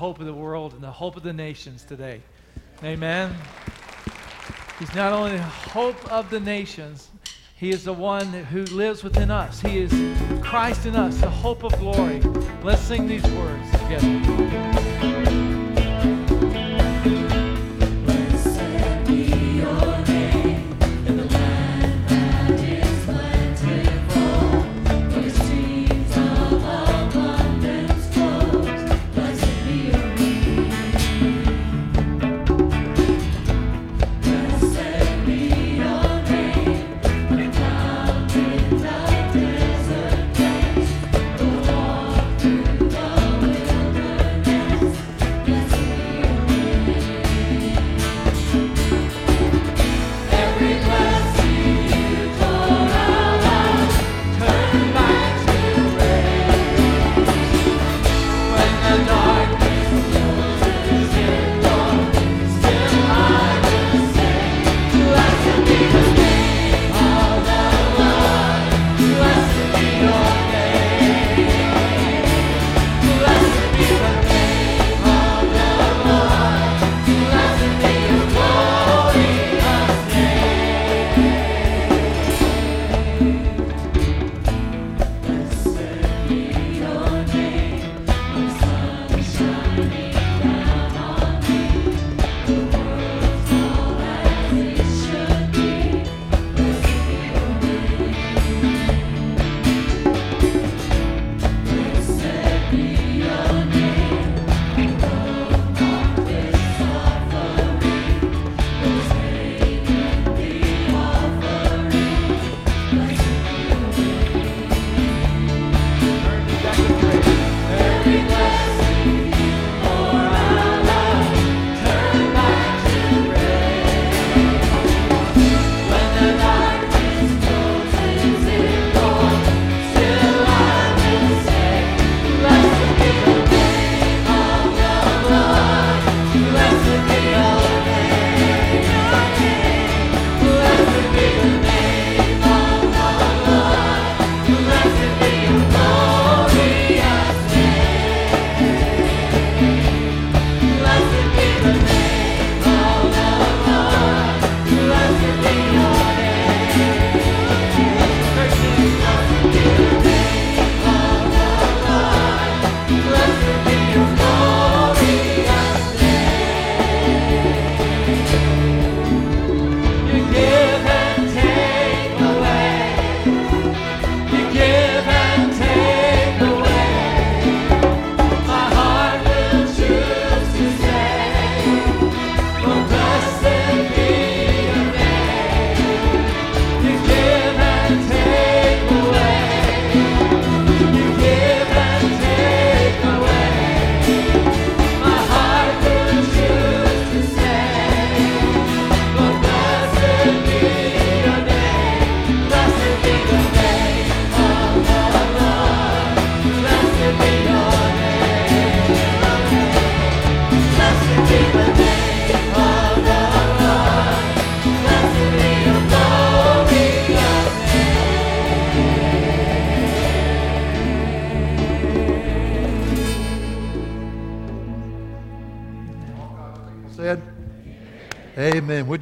hope of the world and the hope of the nations today. Amen. He's not only the hope of the nations, he is the one who lives within us. He is Christ in us, the hope of glory. Let's sing these words together.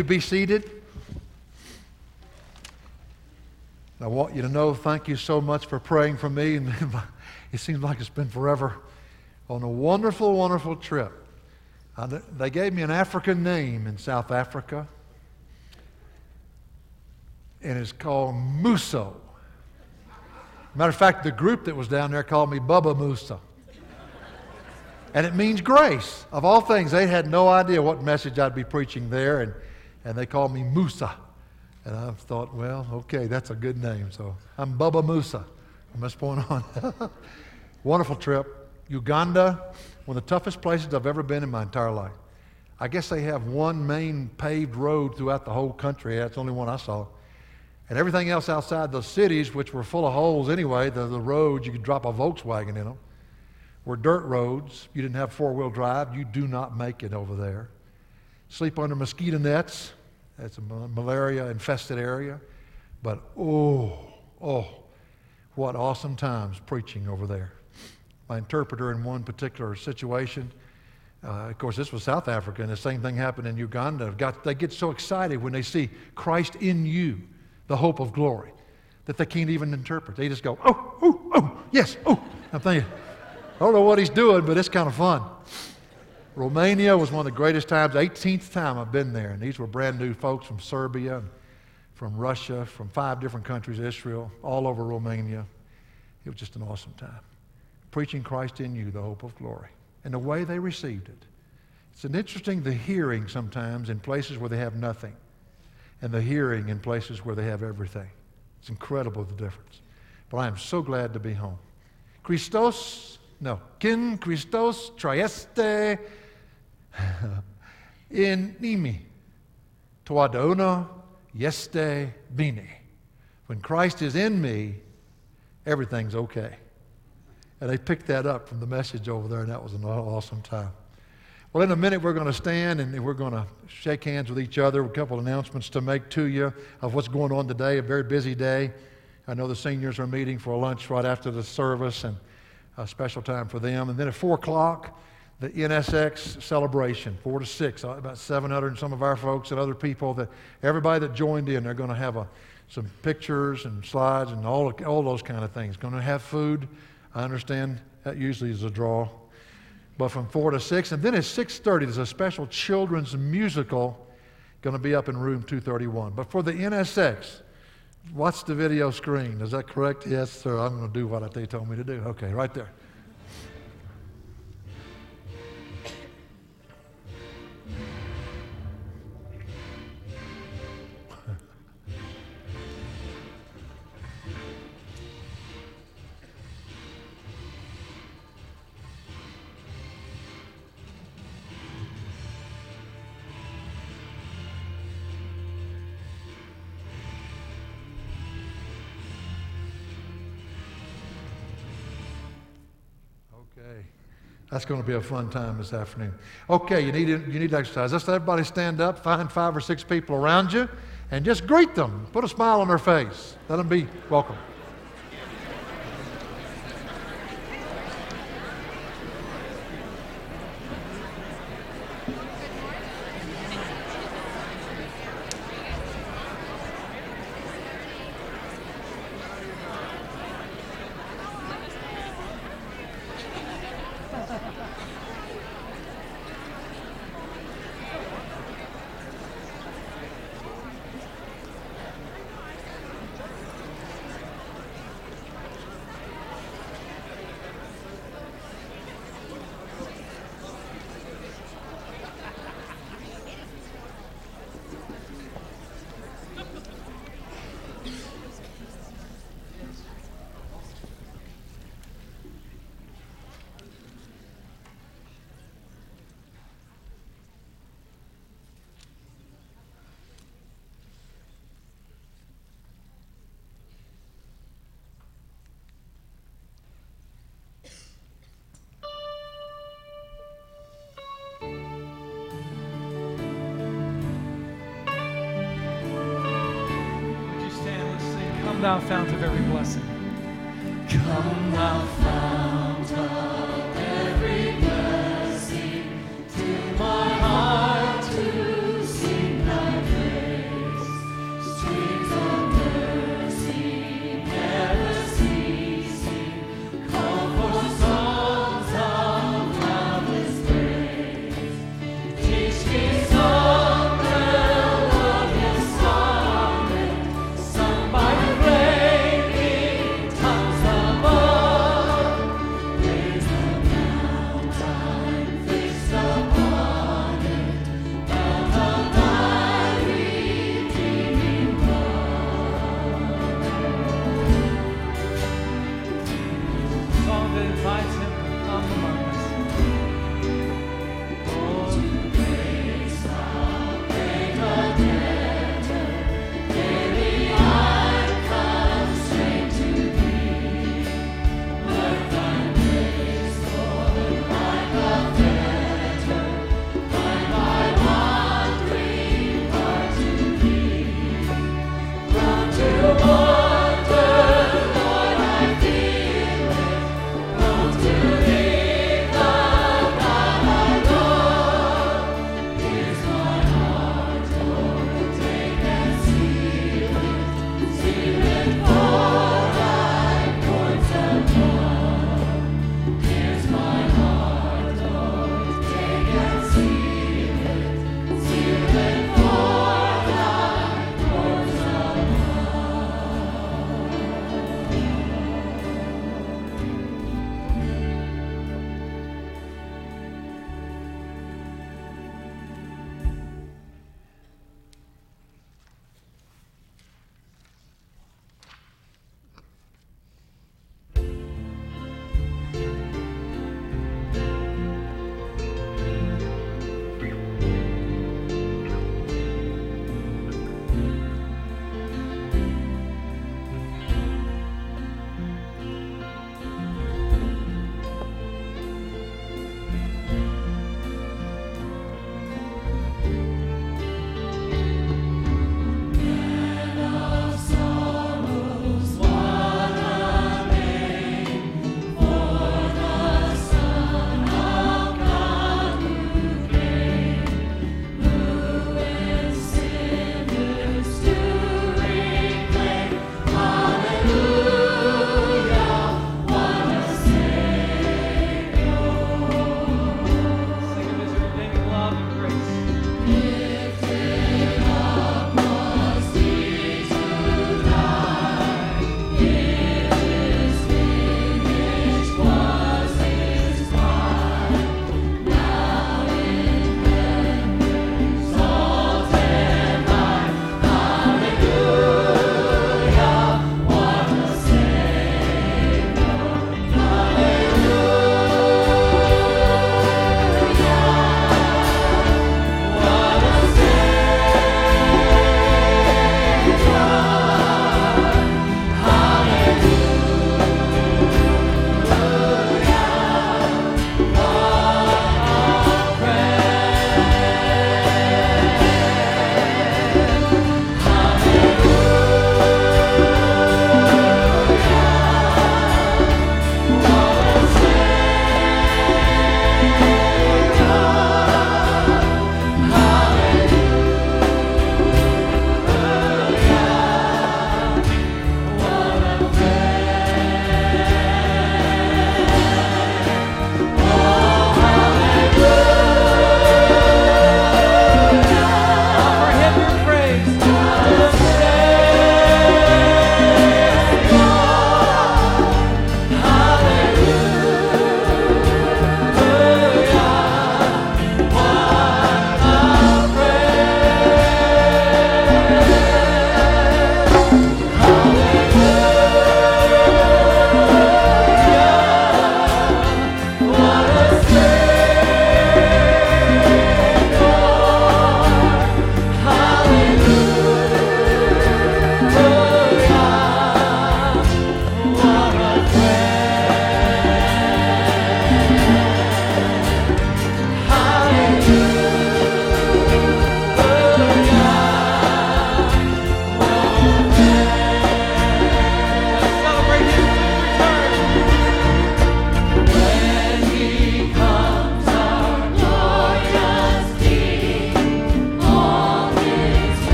You be seated? I want you to know thank you so much for praying for me. And it seems like it's been forever on a wonderful, wonderful trip. they gave me an African name in South Africa, and it's called Muso. Matter of fact, the group that was down there called me Bubba Musa. And it means grace. Of all things, they had no idea what message I'd be preaching there, and, and they called me Musa. And I thought, well, okay, that's a good name. So I'm Bubba Musa from this point on. Wonderful trip. Uganda, one of the toughest places I've ever been in my entire life. I guess they have one main paved road throughout the whole country. That's the only one I saw. And everything else outside the cities, which were full of holes anyway, the, the roads, you could drop a Volkswagen in them, were dirt roads. You didn't have four wheel drive. You do not make it over there. Sleep under mosquito nets. That's a malaria infested area. But oh, oh, what awesome times preaching over there. My interpreter in one particular situation, uh, of course, this was South Africa, and the same thing happened in Uganda. Got, they get so excited when they see Christ in you the hope of glory that they can't even interpret. They just go, oh, oh, oh, yes, oh. I'm thinking, I don't know what he's doing, but it's kind of fun. Romania was one of the greatest times, 18th time I've been there. And these were brand new folks from Serbia, from Russia, from five different countries, Israel, all over Romania. It was just an awesome time. Preaching Christ in you, the hope of glory. And the way they received it. It's an interesting, the hearing sometimes in places where they have nothing and the hearing in places where they have everything. It's incredible the difference. But I am so glad to be home. Christos, no, kin Christos trieste in nimi, toadona yeste bini. When Christ is in me, everything's okay. And they picked that up from the message over there, and that was an awesome time. Well, in a minute, we're going to stand and we're going to shake hands with each other. A couple announcements to make to you of what's going on today. A very busy day. I know the seniors are meeting for lunch right after the service and a special time for them. And then at 4 o'clock, the NSX celebration, 4 to 6. Uh, about 700 and some of our folks and other people, that everybody that joined in, they're going to have a, some pictures and slides and all, all those kind of things. Going to have food. I understand that usually is a draw but from 4 to 6. And then at 6.30, there's a special children's musical going to be up in room 231. But for the NSX, watch the video screen. Is that correct? Yes, sir. I'm going to do what they told me to do. Okay, right there. That's going to be a fun time this afternoon. Okay, you need, you need to exercise. Let's let everybody stand up, find five or six people around you, and just greet them. Put a smile on their face. Let them be welcome. Thou fount of every blessing. Come thou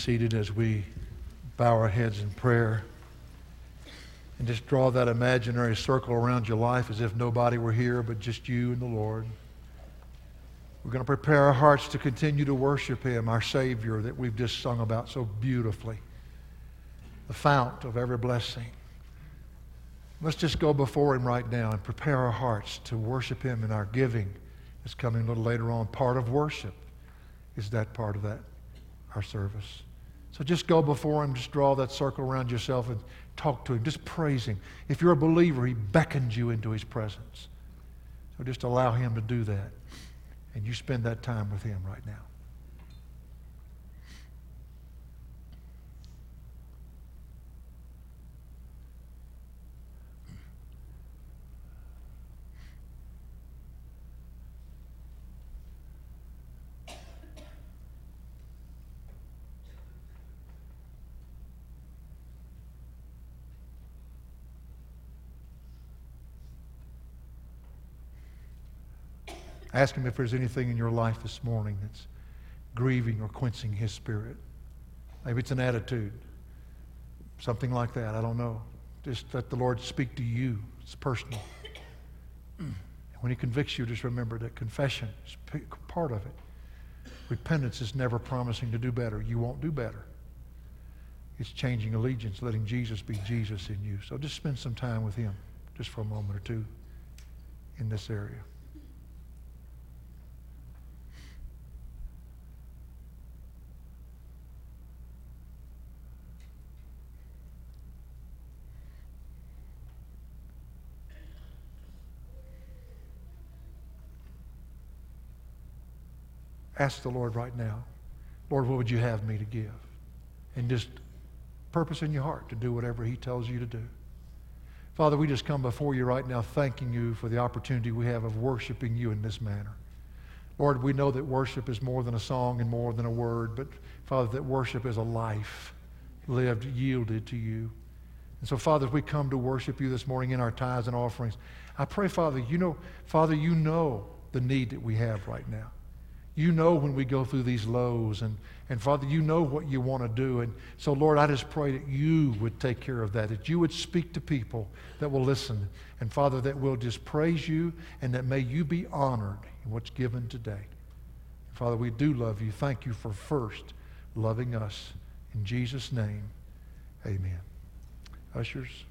seated as we bow our heads in prayer and just draw that imaginary circle around your life as if nobody were here but just you and the Lord? We're going to prepare our hearts to continue to worship Him, our Savior, that we've just sung about so beautifully, the fount of every blessing. Let's just go before Him right now and prepare our hearts to worship Him in our giving. It's coming a little later on. Part of worship is that part of that, our service. So just go before Him, just draw that circle around yourself and talk to Him. Just praise Him. If you're a believer, He beckons you into His presence. So just allow Him to do that. And you spend that time with Him right now. Ask Him if there's anything in your life this morning that's grieving or quenching His Spirit. Maybe it's an attitude, something like that. I don't know. Just let the Lord speak to you. It's personal. When He convicts you, just remember that confession is part of it. Repentance is never promising to do better. You won't do better. It's changing allegiance, letting Jesus be Jesus in you. So just spend some time with Him, just for a moment or two in this area. Ask the Lord right now, Lord, what would you have me to give? And just purpose in your heart to do whatever He tells you to do. Father, we just come before you right now thanking you for the opportunity we have of worshiping you in this manner. Lord, we know that worship is more than a song and more than a word, but Father, that worship is a life lived, yielded to you. And so, Father, as we come to worship you this morning in our tithes and offerings, I pray, Father, you know, Father, you know the need that we have right now. You know when we go through these lows. And, and Father, you know what you want to do. And so, Lord, I just pray that you would take care of that, that you would speak to people that will listen. And Father, that will just praise you and that may you be honored in what's given today. Father, we do love you. Thank you for first loving us. In Jesus' name, amen. Ushers.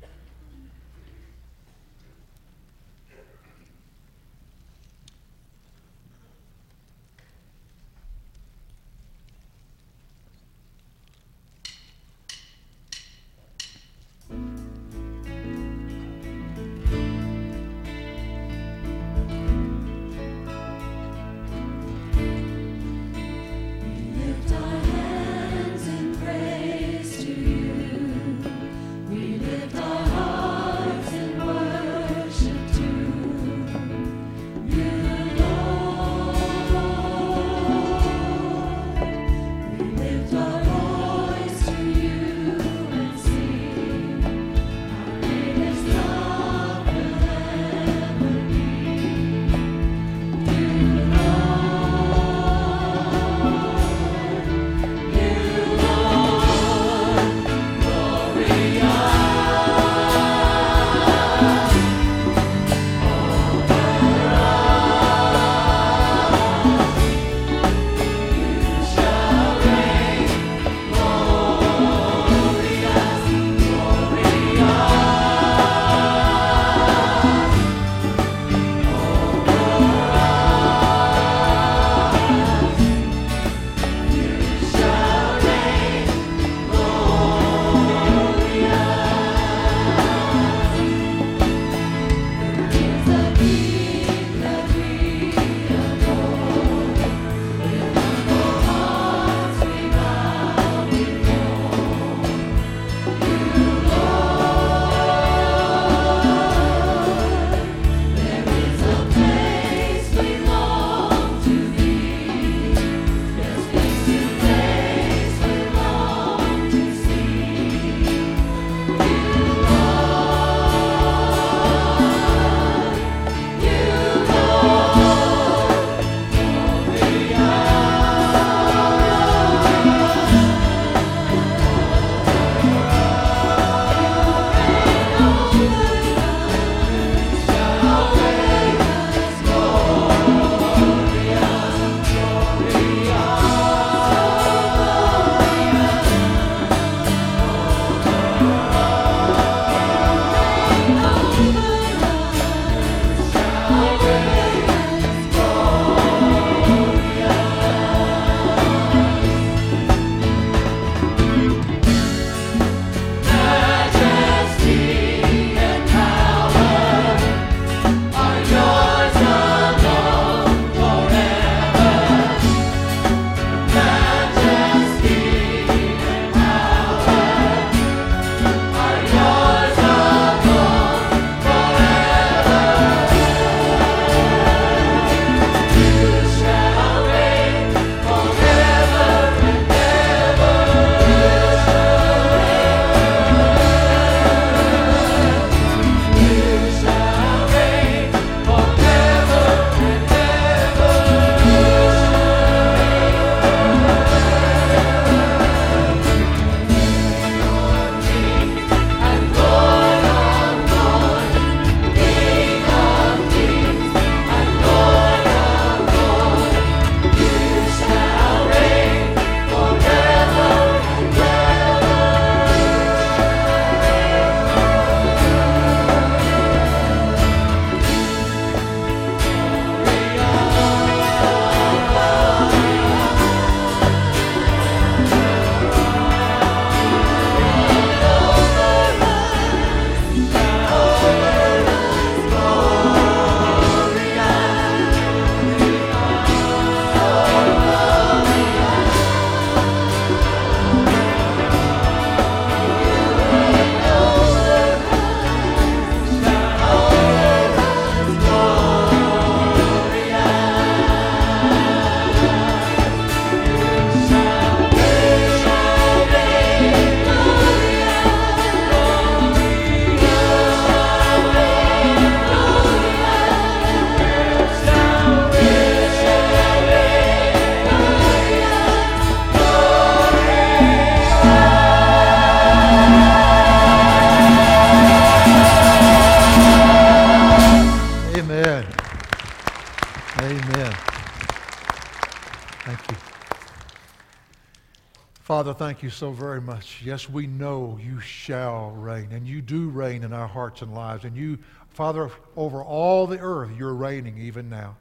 Father, thank you so very much. Yes, we know you shall reign, and you do reign in our hearts and lives. And you, Father, over all the earth, you're reigning even now.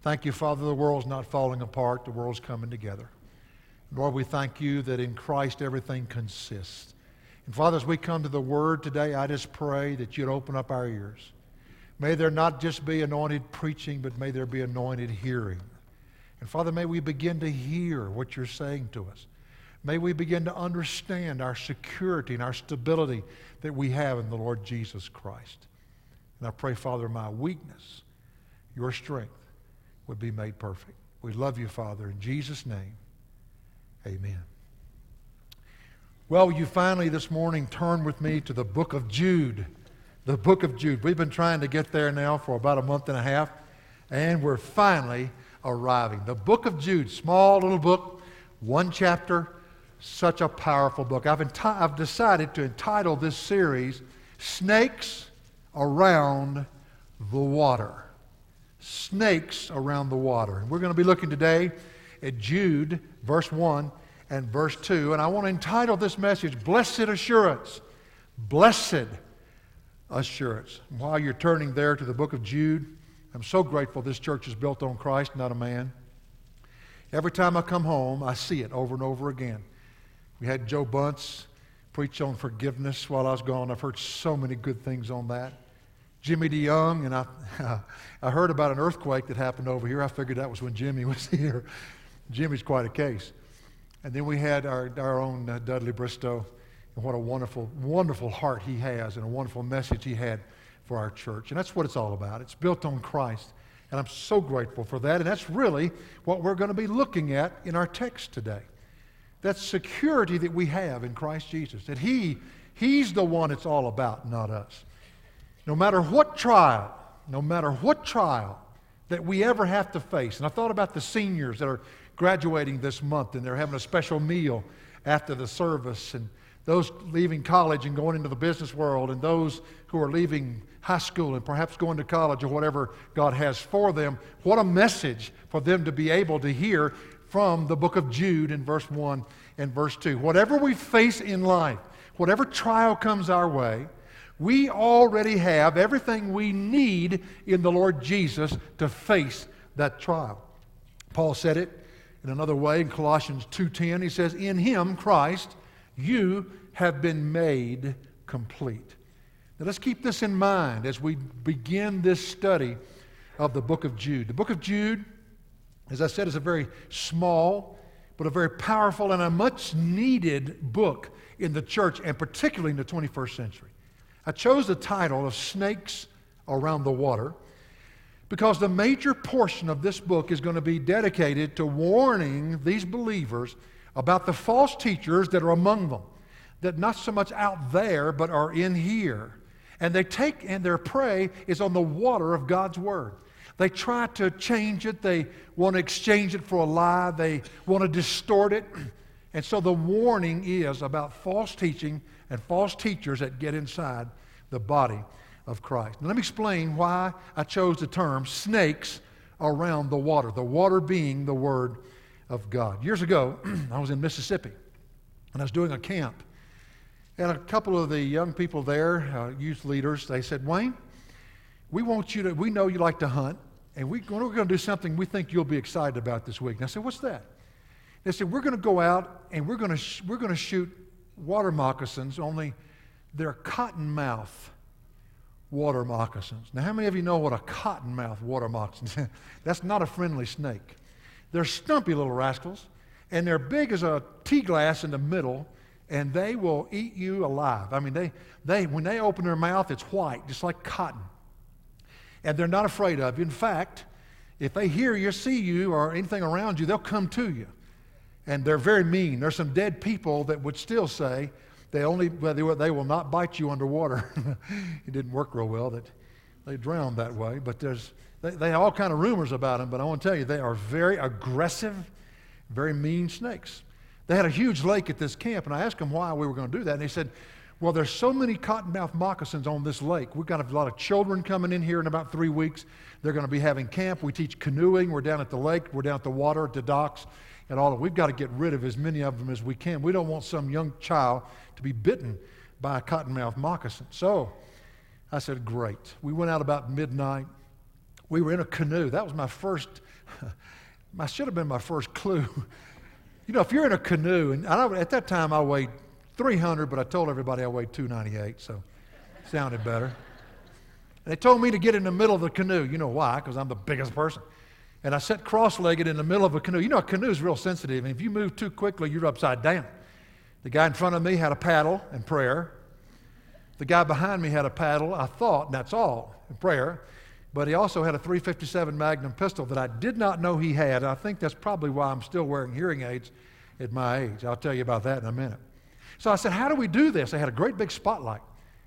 Thank you, Father, the world's not falling apart, the world's coming together. Lord, we thank you that in Christ everything consists. And Father, as we come to the Word today, I just pray that you'd open up our ears. May there not just be anointed preaching, but may there be anointed hearing. And Father, may we begin to hear what you're saying to us. May we begin to understand our security and our stability that we have in the Lord Jesus Christ. And I pray, Father, my weakness, your strength would be made perfect. We love you, Father. In Jesus' name, amen. Well, you finally this morning turn with me to the book of Jude. The book of Jude. We've been trying to get there now for about a month and a half, and we're finally arriving. The book of Jude, small little book, one chapter, such a powerful book. I've, enti- I've decided to entitle this series Snakes Around the Water. Snakes Around the Water. And we're going to be looking today at Jude, verse 1 and verse 2. And I want to entitle this message Blessed Assurance. Blessed Assurance. And while you're turning there to the book of Jude, I'm so grateful this church is built on Christ, not a man. Every time I come home, I see it over and over again. We had Joe Bunce preach on forgiveness while I was gone. I've heard so many good things on that. Jimmy DeYoung, and I, I heard about an earthquake that happened over here. I figured that was when Jimmy was here. Jimmy's quite a case. And then we had our, our own uh, Dudley Bristow, and what a wonderful, wonderful heart he has, and a wonderful message he had for our church. And that's what it's all about. It's built on Christ. And I'm so grateful for that. And that's really what we're going to be looking at in our text today. That security that we have in Christ Jesus. That He, He's the one it's all about, not us. No matter what trial, no matter what trial that we ever have to face. And I thought about the seniors that are graduating this month and they're having a special meal after the service and those leaving college and going into the business world and those who are leaving high school and perhaps going to college or whatever God has for them. What a message for them to be able to hear from the book of Jude in verse 1 and verse 2. Whatever we face in life, whatever trial comes our way, we already have everything we need in the Lord Jesus to face that trial. Paul said it in another way in Colossians 2:10. He says, "In him, Christ, you have been made complete." Now let's keep this in mind as we begin this study of the book of Jude. The book of Jude as I said, is a very small, but a very powerful and a much needed book in the church, and particularly in the 21st century. I chose the title of Snakes Around the Water because the major portion of this book is going to be dedicated to warning these believers about the false teachers that are among them, that not so much out there, but are in here. And they take, and their prey is on the water of God's Word. They try to change it. They want to exchange it for a lie. They want to distort it. And so the warning is about false teaching and false teachers that get inside the body of Christ. Now, let me explain why I chose the term snakes around the water, the water being the Word of God. Years ago, I was in Mississippi and I was doing a camp. And a couple of the young people there, uh, youth leaders, they said, Wayne, we want you to, we know you like to hunt and we, we're going to do something we think you'll be excited about this week. And I said, What's that? They said, We're going to go out and we're going to, sh- we're going to shoot water moccasins, only they're cottonmouth water moccasins. Now, how many of you know what a cottonmouth water moccasin is? That's not a friendly snake. They're stumpy little rascals, and they're big as a tea glass in the middle, and they will eat you alive. I mean, they, they, when they open their mouth, it's white, just like cotton and they're not afraid of you. In fact, if they hear you, see you, or anything around you, they'll come to you. And they're very mean. There's some dead people that would still say they only they will not bite you underwater. it didn't work real well that they drowned that way. But there's they, they have all kind of rumors about them. But I want to tell you, they are very aggressive, very mean snakes. They had a huge lake at this camp, and I asked them why we were going to do that, and they said, Well, there's so many cottonmouth moccasins on this lake. We've got a lot of children coming in here in about three weeks. They're going to be having camp. We teach canoeing. We're down at the lake. We're down at the water, at the docks, and all. Of, we've got to get rid of as many of them as we can. We don't want some young child to be bitten by a cottonmouth moccasin. So I said, Great. We went out about midnight. We were in a canoe. That was my first, I should have been my first clue. you know, if you're in a canoe, and I, at that time I weighed 300, but I told everybody I weighed 298, so sounded better. They told me to get in the middle of the canoe. You know why? Because I'm the biggest person. And I sat cross legged in the middle of a canoe. You know, a canoe is real sensitive, and if you move too quickly, you're upside down. The guy in front of me had a paddle and prayer. The guy behind me had a paddle, I thought, and that's all, and prayer. But he also had a 357 Magnum pistol that I did not know he had. I think that's probably why I'm still wearing hearing aids at my age. I'll tell you about that in a minute. So I said, How do we do this? They had a great big spotlight.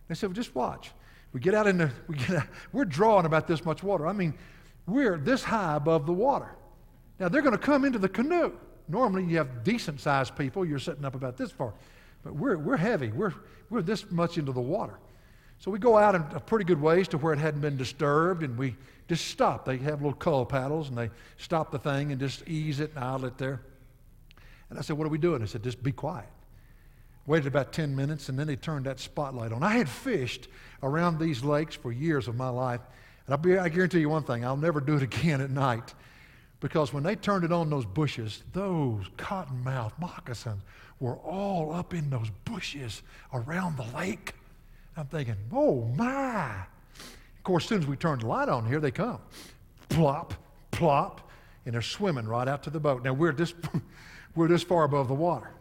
They said, Well, just watch. We get out in the, we get out, we're drawing about this much water. I mean, we're this high above the water. Now they're going to come into the canoe. Normally you have decent sized people, you're sitting up about this far. But we're, we're heavy. We're, we're this much into the water. So we go out in a pretty good ways to where it hadn't been disturbed, and we just stop. They have little cull paddles, and they stop the thing and just ease it and idle it there. And I said, What are we doing? They said, Just be quiet. Waited about 10 minutes, and then they turned that spotlight on. I had fished around these lakes for years of my life, and be, I guarantee you one thing I'll never do it again at night. Because when they turned it on those bushes, those cottonmouth moccasins were all up in those bushes around the lake. I'm thinking, oh my. Of course, as soon as we turn the light on here, they come. Plop, plop, and they're swimming right out to the boat. Now, we're this, we're this far above the water.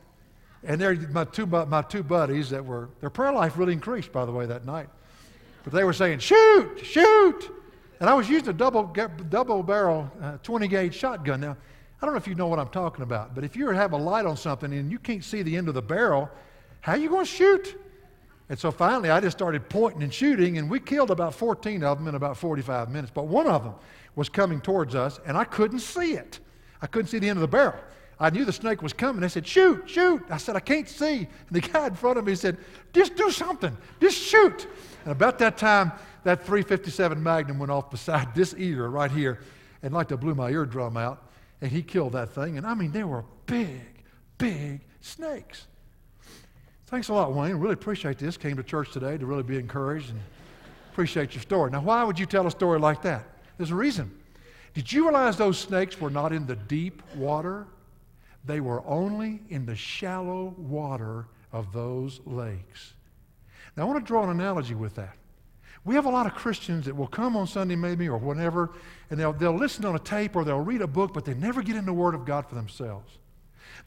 And they're my two, my two buddies that were, their prayer life really increased, by the way, that night. But they were saying, shoot, shoot. And I was using a double, double barrel uh, 20 gauge shotgun. Now, I don't know if you know what I'm talking about, but if you have a light on something and you can't see the end of the barrel, how are you going to shoot? And so finally, I just started pointing and shooting, and we killed about 14 of them in about 45 minutes. But one of them was coming towards us, and I couldn't see it. I couldn't see the end of the barrel. I knew the snake was coming. I said, Shoot, shoot. I said, I can't see. And the guy in front of me said, Just do something. Just shoot. And about that time, that 357 Magnum went off beside this ear right here and like to blew my eardrum out. And he killed that thing. And I mean, they were big, big snakes. Thanks a lot, Wayne. Really appreciate this. Came to church today to really be encouraged and appreciate your story. Now, why would you tell a story like that? There's a reason. Did you realize those snakes were not in the deep water? They were only in the shallow water of those lakes. Now, I want to draw an analogy with that. We have a lot of Christians that will come on Sunday, maybe, or whenever, and they'll, they'll listen on a tape or they'll read a book, but they never get in the Word of God for themselves.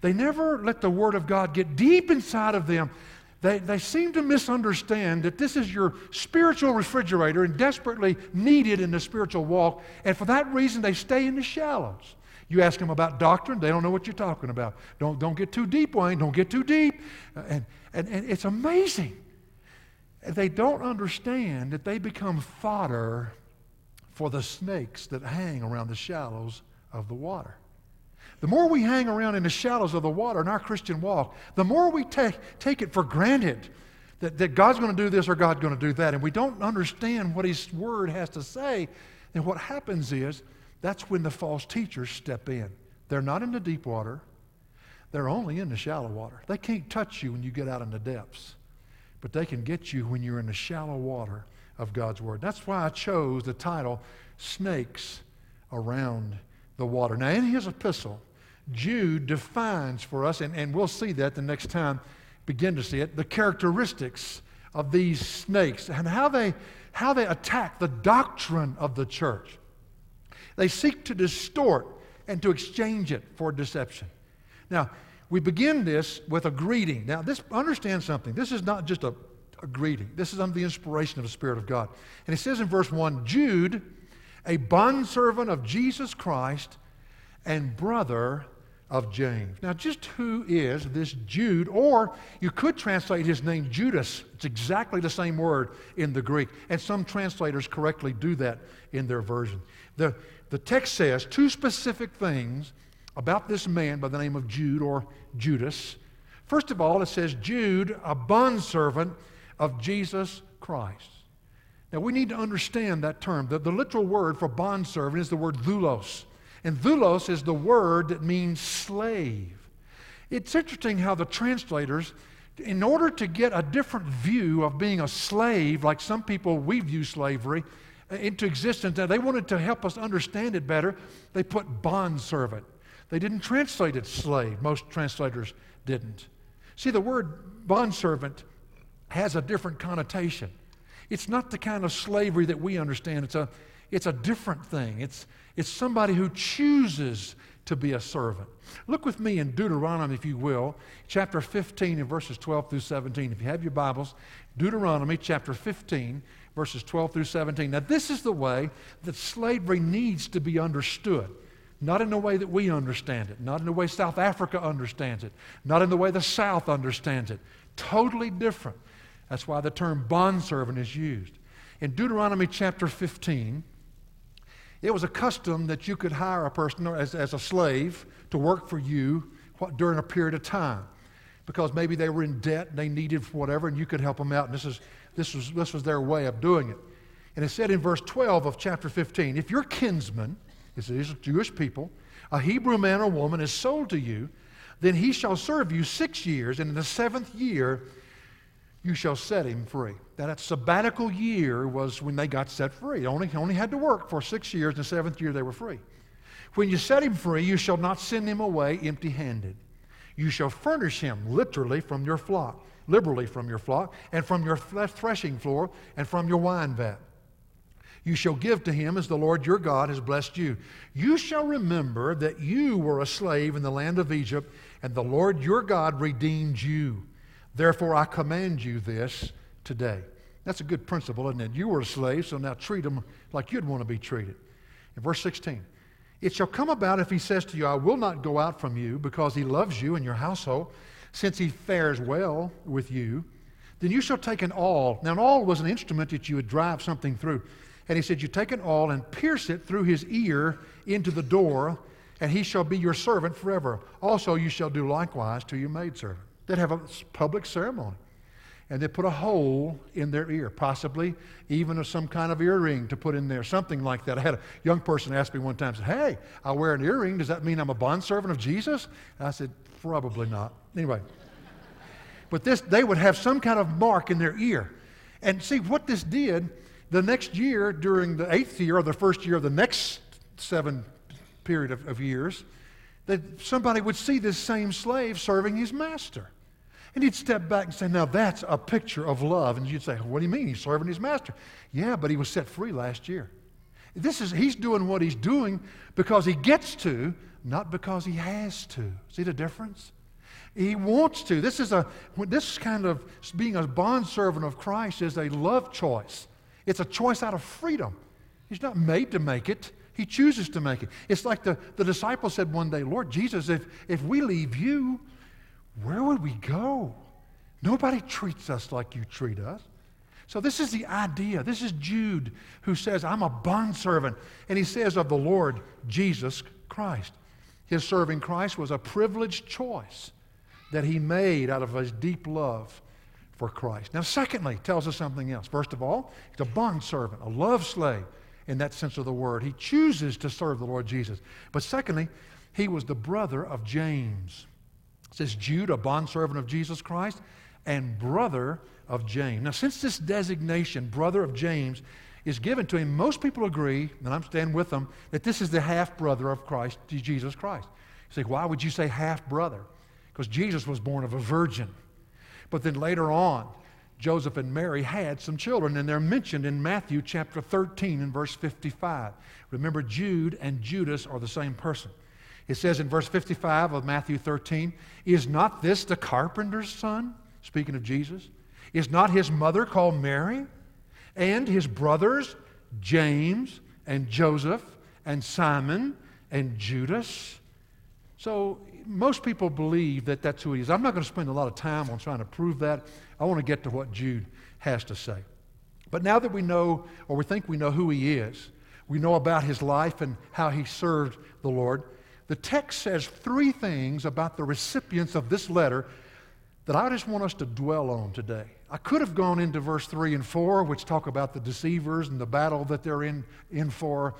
They never let the Word of God get deep inside of them. They, they seem to misunderstand that this is your spiritual refrigerator and desperately needed in the spiritual walk. And for that reason, they stay in the shallows. You ask them about doctrine, they don't know what you're talking about. Don't, don't get too deep, Wayne. Don't get too deep. Uh, and, and, and it's amazing. They don't understand that they become fodder for the snakes that hang around the shallows of the water. The more we hang around in the shallows of the water in our Christian walk, the more we take, take it for granted that, that God's going to do this or God's going to do that, and we don't understand what His Word has to say, then what happens is that's when the false teachers step in. They're not in the deep water, they're only in the shallow water. They can't touch you when you get out in the depths, but they can get you when you're in the shallow water of God's Word. That's why I chose the title Snakes Around the water. Now, in his epistle, Jude defines for us, and, and we'll see that the next time, begin to see it, the characteristics of these snakes and how they, how they attack the doctrine of the church. They seek to distort and to exchange it for deception. Now, we begin this with a greeting. Now, this understand something. This is not just a, a greeting. This is under the inspiration of the Spirit of God. And it says in verse 1, Jude, a bondservant of Jesus Christ and brother of James. Now, just who is this Jude? Or you could translate his name Judas. It's exactly the same word in the Greek. And some translators correctly do that in their version. The, the text says two specific things about this man by the name of Jude or Judas. First of all, it says Jude, a bondservant of Jesus Christ. Now, we need to understand that term. The, the literal word for bondservant is the word doulos. And doulos is the word that means slave. It's interesting how the translators, in order to get a different view of being a slave, like some people we view slavery, uh, into existence, they wanted to help us understand it better, they put bondservant. They didn't translate it slave. Most translators didn't. See, the word bondservant has a different connotation. It's not the kind of slavery that we understand. It's a, it's a different thing. It's, it's somebody who chooses to be a servant. Look with me in Deuteronomy, if you will, chapter 15 and verses 12 through 17. If you have your Bibles, Deuteronomy chapter 15, verses 12 through 17. Now, this is the way that slavery needs to be understood. Not in the way that we understand it, not in the way South Africa understands it, not in the way the South understands it. Totally different. That's why the term bondservant is used. In Deuteronomy chapter 15, it was a custom that you could hire a person as, as a slave to work for you during a period of time because maybe they were in debt and they needed whatever and you could help them out. And this, is, this, was, this was their way of doing it. And it said in verse 12 of chapter 15 if your kinsman, this is Jewish people, a Hebrew man or woman is sold to you, then he shall serve you six years, and in the seventh year you shall set him free. That sabbatical year was when they got set free. They only, only had to work for six years, and the seventh year they were free. When you set him free, you shall not send him away empty handed. You shall furnish him literally from your flock, liberally from your flock, and from your threshing floor, and from your wine vat. You shall give to him as the Lord your God has blessed you. You shall remember that you were a slave in the land of Egypt, and the Lord your God redeemed you. Therefore, I command you this today. That's a good principle, isn't it? You were a slave, so now treat them like you'd want to be treated. In verse 16, it shall come about if he says to you, I will not go out from you because he loves you and your household, since he fares well with you, then you shall take an awl. Now, an awl was an instrument that you would drive something through. And he said, You take an awl and pierce it through his ear into the door, and he shall be your servant forever. Also, you shall do likewise to your maidservant. They'd have a public ceremony. And they put a hole in their ear, possibly even some kind of earring to put in there, something like that. I had a young person ask me one time, said, Hey, I wear an earring. Does that mean I'm a bondservant of Jesus? And I said, Probably not. Anyway. But this, they would have some kind of mark in their ear. And see, what this did, the next year, during the eighth year or the first year of the next seven period of, of years, that somebody would see this same slave serving his master. And he'd step back and say, Now that's a picture of love. And you'd say, What do you mean? He's serving his master. Yeah, but he was set free last year. This is, he's doing what he's doing because he gets to, not because he has to. See the difference? He wants to. This is a this kind of being a bondservant of Christ is a love choice. It's a choice out of freedom. He's not made to make it. He chooses to make it. It's like the, the disciple said one day, Lord Jesus, if, if we leave you, where would we go? Nobody treats us like you treat us. So, this is the idea. This is Jude who says, I'm a bondservant. And he says of the Lord Jesus Christ. His serving Christ was a privileged choice that he made out of his deep love for Christ. Now, secondly, tells us something else. First of all, he's a bondservant, a love slave in that sense of the word. He chooses to serve the Lord Jesus. But secondly, he was the brother of James. Says Jude, a bondservant of Jesus Christ, and brother of James. Now, since this designation, brother of James, is given to him, most people agree, and I'm standing with them, that this is the half brother of Christ, Jesus Christ. You say, why would you say half brother? Because Jesus was born of a virgin. But then later on, Joseph and Mary had some children, and they're mentioned in Matthew chapter 13 and verse 55. Remember, Jude and Judas are the same person. It says in verse 55 of Matthew 13, Is not this the carpenter's son? Speaking of Jesus. Is not his mother called Mary? And his brothers, James and Joseph and Simon and Judas? So most people believe that that's who he is. I'm not going to spend a lot of time on trying to prove that. I want to get to what Jude has to say. But now that we know, or we think we know who he is, we know about his life and how he served the Lord, the text says three things about the recipients of this letter that I just want us to dwell on today. I could have gone into verse 3 and 4, which talk about the deceivers and the battle that they're in, in for.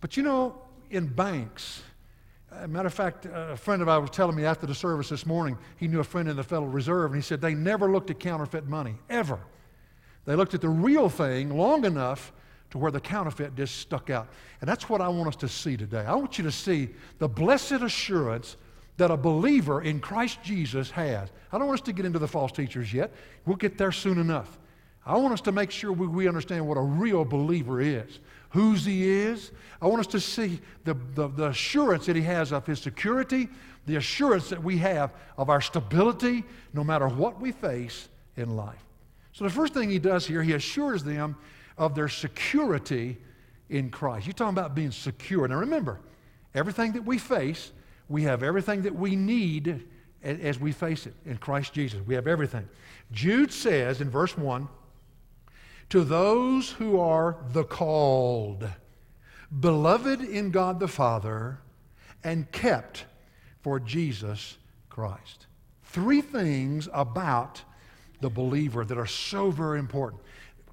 But you know, in banks, matter of fact, a friend of mine was telling me after the service this morning, he knew a friend in the Federal Reserve, and he said they never looked at counterfeit money, ever. They looked at the real thing long enough to where the counterfeit just stuck out. And that's what I want us to see today. I want you to see the blessed assurance that a believer in Christ Jesus has. I don't want us to get into the false teachers yet. We'll get there soon enough. I want us to make sure we, we understand what a real believer is, whose he is. I want us to see the, the, the assurance that he has of his security, the assurance that we have of our stability no matter what we face in life. So, the first thing he does here, he assures them of their security in Christ. You're talking about being secure. Now, remember, everything that we face, we have everything that we need as we face it in Christ Jesus. We have everything. Jude says in verse 1 To those who are the called, beloved in God the Father, and kept for Jesus Christ. Three things about the believer that are so very important.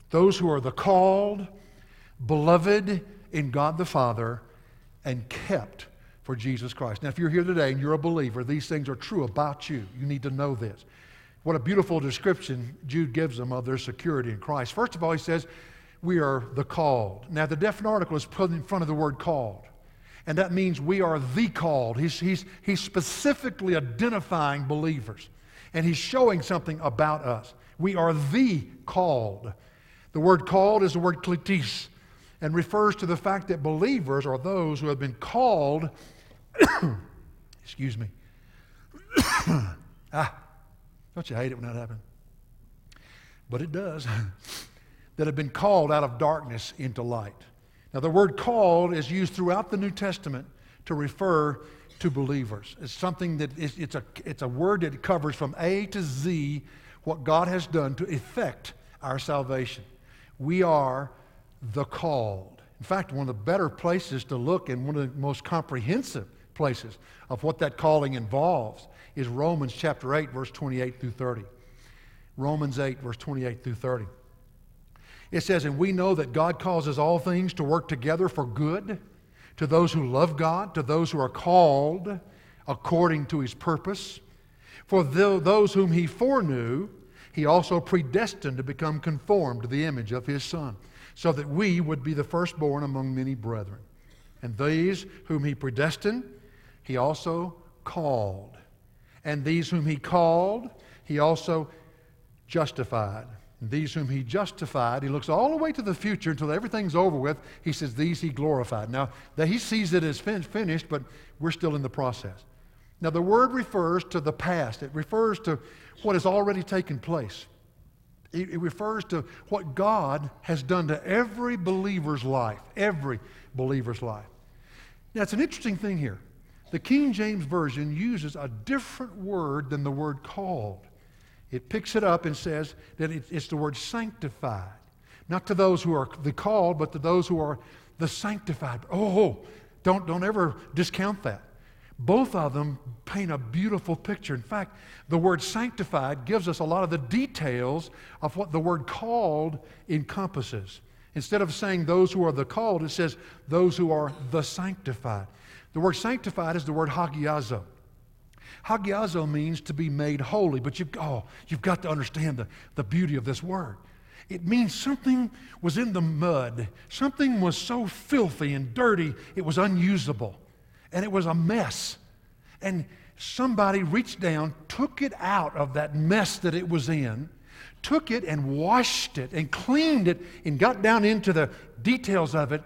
Those who are the called, beloved in God the Father, and kept for Jesus Christ. Now, if you're here today and you're a believer, these things are true about you. You need to know this. What a beautiful description Jude gives them of their security in Christ. First of all, he says, We are the called. Now, the definite article is put in front of the word called. And that means we are the called. He's, he's, he's specifically identifying believers. And he's showing something about us. We are the called. The word called is the word kletis and refers to the fact that believers are those who have been called Excuse me. ah, don't you hate it when that happens? But it does. that have been called out of darkness into light. Now, the word called is used throughout the New Testament to refer to believers. It's something that is, it's, a, it's a word that covers from A to Z what God has done to effect our salvation. We are the called. In fact, one of the better places to look and one of the most comprehensive places of what that calling involves is Romans chapter 8, verse 28 through 30. Romans 8, verse 28 through 30. It says, And we know that God causes all things to work together for good to those who love God, to those who are called according to his purpose. For those whom he foreknew, he also predestined to become conformed to the image of his Son, so that we would be the firstborn among many brethren. And these whom he predestined, he also called. And these whom he called, he also justified. And these whom he justified, he looks all the way to the future until everything's over with. He says, These he glorified. Now, that he sees it as fin- finished, but we're still in the process. Now, the word refers to the past, it refers to what has already taken place. It, it refers to what God has done to every believer's life, every believer's life. Now, it's an interesting thing here. The King James Version uses a different word than the word called. It picks it up and says that it's the word sanctified. Not to those who are the called, but to those who are the sanctified. Oh, don't, don't ever discount that. Both of them paint a beautiful picture. In fact, the word sanctified gives us a lot of the details of what the word called encompasses. Instead of saying those who are the called, it says those who are the sanctified. The word sanctified is the word hagiazo. Hagiazo means to be made holy, but you've, oh, you've got to understand the, the beauty of this word. It means something was in the mud. Something was so filthy and dirty, it was unusable. And it was a mess. And somebody reached down, took it out of that mess that it was in, took it and washed it and cleaned it and got down into the details of it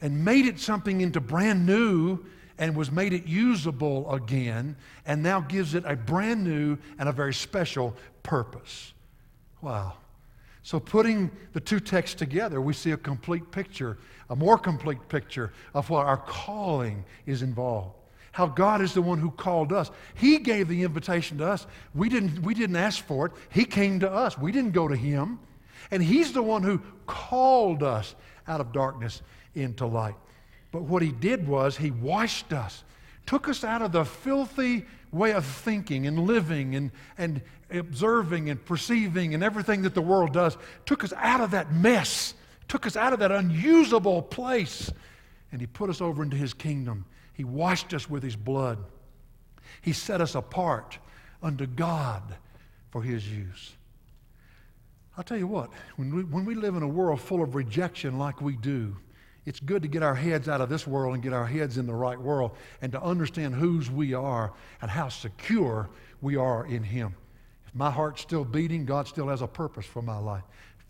and made it something into brand new and was made it usable again and now gives it a brand new and a very special purpose. Wow. So, putting the two texts together, we see a complete picture, a more complete picture of what our calling is involved. How God is the one who called us. He gave the invitation to us. We didn't, we didn't ask for it, He came to us. We didn't go to Him. And He's the one who called us out of darkness into light. But what he did was he washed us, took us out of the filthy way of thinking and living and, and observing and perceiving and everything that the world does, took us out of that mess, took us out of that unusable place, and He put us over into His kingdom. He washed us with His blood. He set us apart unto God for His use. I'll tell you what, when we, when we live in a world full of rejection like we do, it's good to get our heads out of this world and get our heads in the right world and to understand whose we are and how secure we are in Him. If my heart's still beating, God still has a purpose for my life.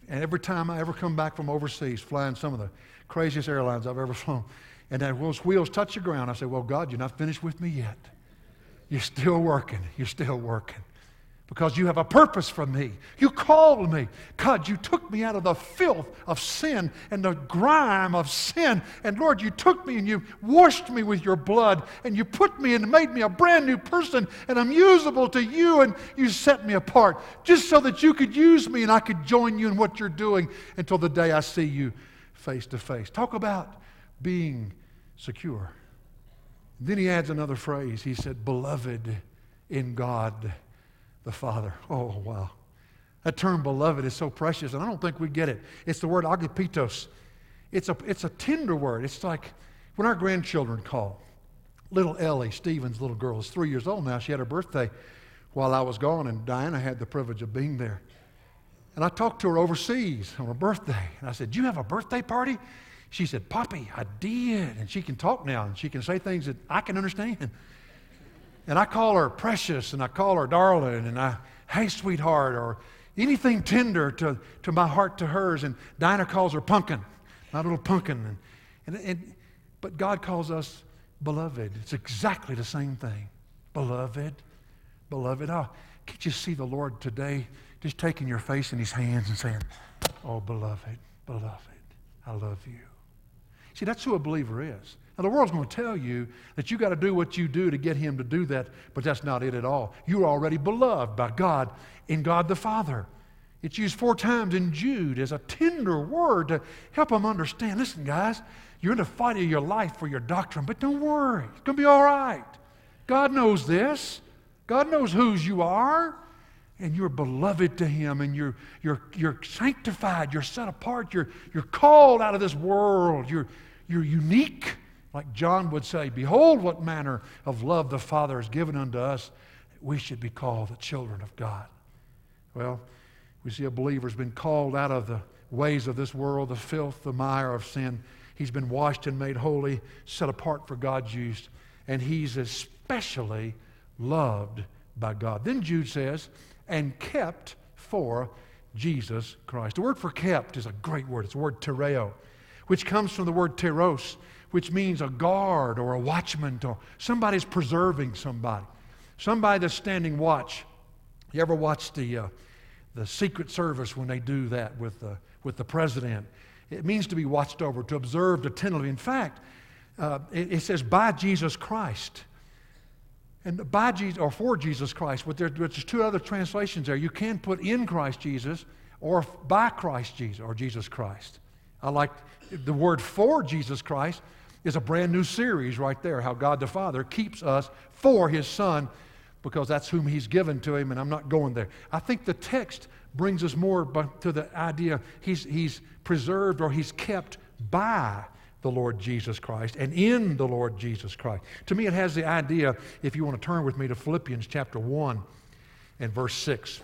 And every time I ever come back from overseas, flying some of the craziest airlines I've ever flown, and those wheels touch the ground, I say, Well, God, you're not finished with me yet. You're still working. You're still working because you have a purpose for me. You called me. God, you took me out of the filth of sin and the grime of sin. And Lord, you took me and you washed me with your blood and you put me and made me a brand new person and I'm usable to you and you set me apart just so that you could use me and I could join you in what you're doing until the day I see you face to face. Talk about being secure. Then he adds another phrase. He said, Beloved in God the Father. Oh, wow. That term beloved is so precious, and I don't think we get it. It's the word agapitos. It's a, it's a tender word. It's like when our grandchildren call. Little Ellie, Stephen's little girl, is three years old now. She had her birthday while I was gone, and Diana had the privilege of being there. And I talked to her overseas on her birthday, and I said, Do you have a birthday party? She said, Poppy, I did. And she can talk now, and she can say things that I can understand. And I call her precious and I call her darling and I, hey, sweetheart, or anything tender to, to my heart to hers. And Dinah calls her pumpkin, my little pumpkin. And, and, and, but God calls us beloved. It's exactly the same thing. Beloved, beloved. Oh, can't you see the Lord today just taking your face in his hands and saying, Oh, beloved, beloved, I love you. See, that's who a believer is. Now, the world's going to tell you that you got to do what you do to get him to do that, but that's not it at all. You're already beloved by God in God the Father. It's used four times in Jude as a tender word to help them understand. Listen, guys, you're in the fight of your life for your doctrine, but don't worry. It's going to be all right. God knows this. God knows whose you are. And you're beloved to Him, and you're, you're, you're sanctified, you're set apart, you're, you're called out of this world, you're, you're unique. Like John would say, Behold, what manner of love the Father has given unto us, we should be called the children of God. Well, we see a believer has been called out of the ways of this world, the filth, the mire of sin. He's been washed and made holy, set apart for God's use, and he's especially loved by God. Then Jude says, and kept for Jesus Christ. The word for kept is a great word. It's the word tereo, which comes from the word teros, which means a guard or a watchman or somebody's preserving somebody. Somebody that's standing watch. You ever watch the, uh, the Secret Service when they do that with the, with the president? It means to be watched over, to observe attentively. In fact, uh, it, it, says by Jesus Christ. And by Jesus, or for Jesus Christ, but there, there's two other translations there. You can put in Christ Jesus or by Christ Jesus or Jesus Christ. I like the word for Jesus Christ is a brand new series right there how God the Father keeps us for His Son because that's whom He's given to Him, and I'm not going there. I think the text brings us more to the idea he's, he's preserved or He's kept by the Lord Jesus Christ and in the Lord Jesus Christ. To me, it has the idea, if you want to turn with me to Philippians chapter 1 and verse 6.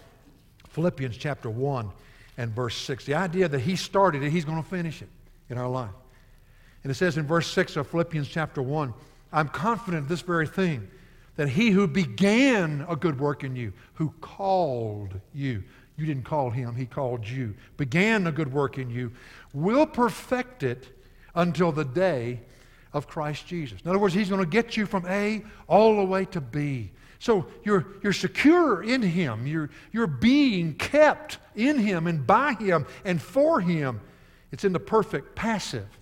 Philippians chapter 1 and verse 6. The idea that He started it, He's going to finish it in our life. And it says in verse 6 of Philippians chapter 1 I'm confident of this very thing, that he who began a good work in you, who called you, you didn't call him, he called you, began a good work in you, will perfect it until the day of Christ Jesus. In other words, he's going to get you from A all the way to B. So you're, you're secure in him. You're, you're being kept in him and by him and for him. It's in the perfect passive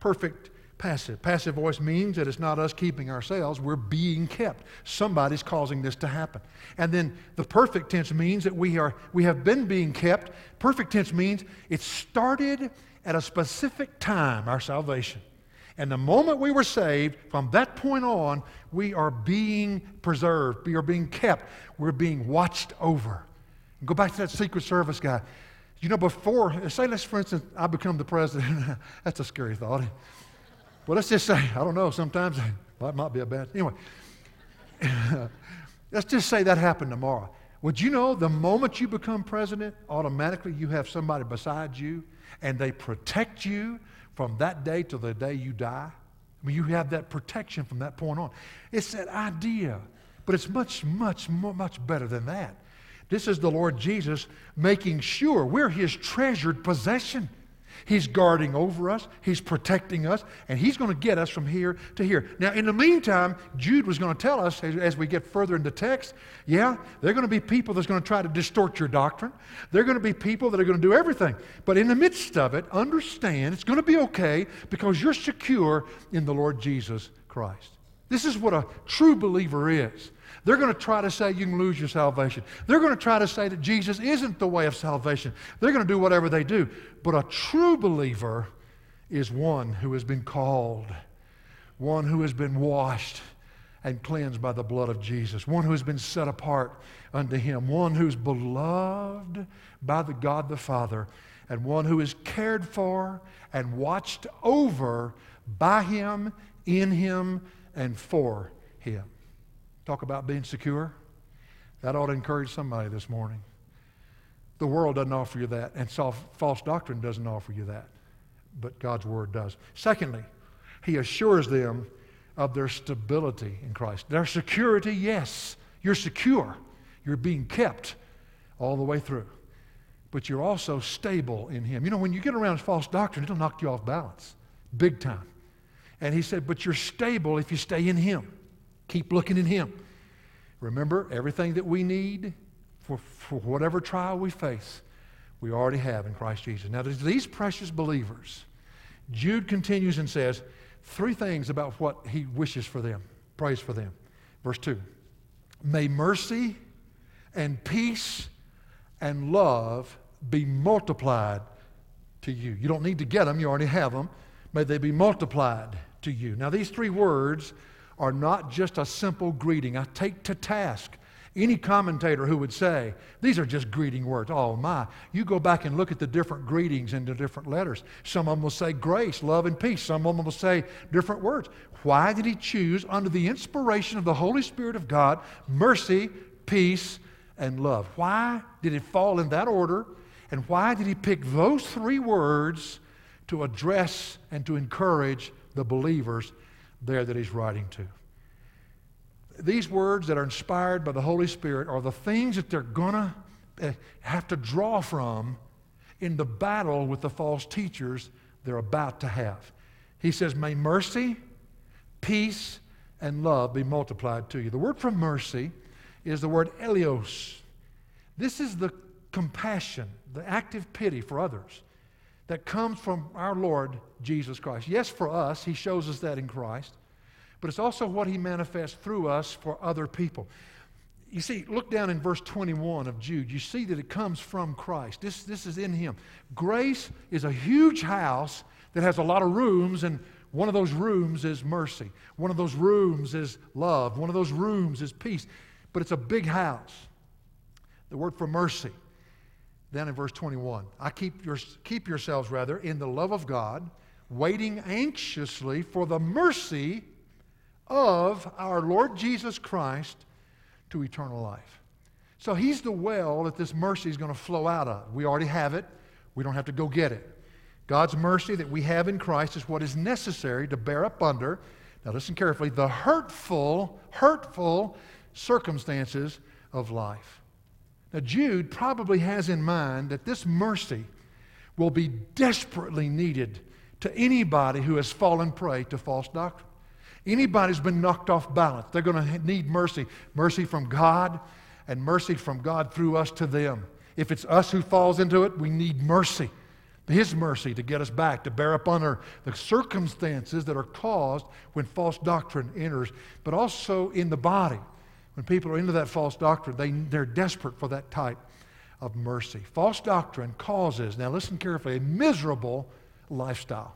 perfect passive. Passive voice means that it's not us keeping ourselves, we're being kept. Somebody's causing this to happen. And then the perfect tense means that we are we have been being kept. Perfect tense means it started at a specific time, our salvation. And the moment we were saved, from that point on, we are being preserved. We are being kept. We're being watched over. Go back to that Secret Service guy. You know, before, say, let's, for instance, I become the president. That's a scary thought. Well, let's just say, I don't know, sometimes that might be a bad, anyway. let's just say that happened tomorrow. Would you know the moment you become president, automatically you have somebody beside you and they protect you from that day till the day you die? I mean, you have that protection from that point on. It's that idea, but it's much, much, much better than that. This is the Lord Jesus making sure we're his treasured possession. He's guarding over us, He's protecting us, and He's going to get us from here to here. Now, in the meantime, Jude was going to tell us as, we get further into the text yeah, there are going to be people that's going to try to distort your doctrine. There are going to be people that are going to do everything. But in the midst of it, understand it's going to be okay because you're secure in the Lord Jesus Christ. This is what a true believer is. They're going to try to say you can lose your salvation. They're going to try to say that Jesus isn't the way of salvation. They're going to do whatever they do. But a true believer is one who has been called, one who has been washed and cleansed by the blood of Jesus, one who has been set apart unto Him, one who's beloved by the God the Father, and one who is cared for and watched over by Him, in Him, and for Him. Talk about being secure. That ought to encourage somebody this morning. The world doesn't offer you that, and false doctrine doesn't offer you that, but God's Word does. Secondly, He assures them of their stability in Christ. Their security, yes, you're secure. You're being kept all the way through. But you're also stable in Him. You know, when you get around false doctrine, it'll knock you off balance big time. And He said, but you're stable if you stay in Him. Keep looking in Him. Remember, everything that we need for, for whatever trial we face, we already have in Christ Jesus. Now, these precious believers, Jude continues and says three things about what he wishes for them, prays for them. Verse 2 May mercy and peace and love be multiplied to you. You don't need to get them, you already have them. May they be multiplied to you. Now, these three words are not just a simple greeting. I take to task any commentator who would say, these are just greeting words. Oh my. You go back and look at the different greetings in the different letters. Some of them will say grace, love, and peace. Some of them will say different words. Why did he choose, under the inspiration of the Holy Spirit of God, mercy, peace, and love? Why did it fall in that order? And why did he pick those three words to address and to encourage the believers there that he's writing to. These words that are inspired by the Holy Spirit are the things that they're going to eh, have to draw from in the battle with the false teachers they're about to have. He says, May mercy, peace, and love be multiplied to you. The word for mercy is the word elios. This is the compassion, the active pity for others that comes from our Lord Jesus Christ. Yes, for us, He shows us that in Christ, but it's also what He manifests through us for other people. You see, look down in verse 21 of Jude. You see that it comes from Christ. This, this is in Him. Grace is a huge house that has a lot of rooms, and one of those rooms is mercy. One of those rooms is love. One of those rooms is peace. But it's a big house. The word for mercy down in verse 21. I keep, your, keep yourselves, rather, in the love of God, waiting anxiously for the mercy of our Lord Jesus Christ to eternal life. So he's the well that this mercy is going to flow out of. We already have it. We don't have to go get it. God's mercy that we have in Christ is what is necessary to bear up under, now listen carefully, the hurtful, hurtful circumstances of life. Now, Jude probably has in mind that this mercy will be desperately needed to anybody who has fallen prey to false doctrine. Anybody who's been knocked off balance, they're going to need mercy. Mercy from God and mercy from God through us to them. If it's us who falls into it, we need mercy. His mercy to get us back, to bear up under the circumstances that are caused when false doctrine enters, but also in the body. When people are into that false doctrine, they, they're desperate for that type of mercy. False doctrine causes, now listen carefully, a miserable lifestyle.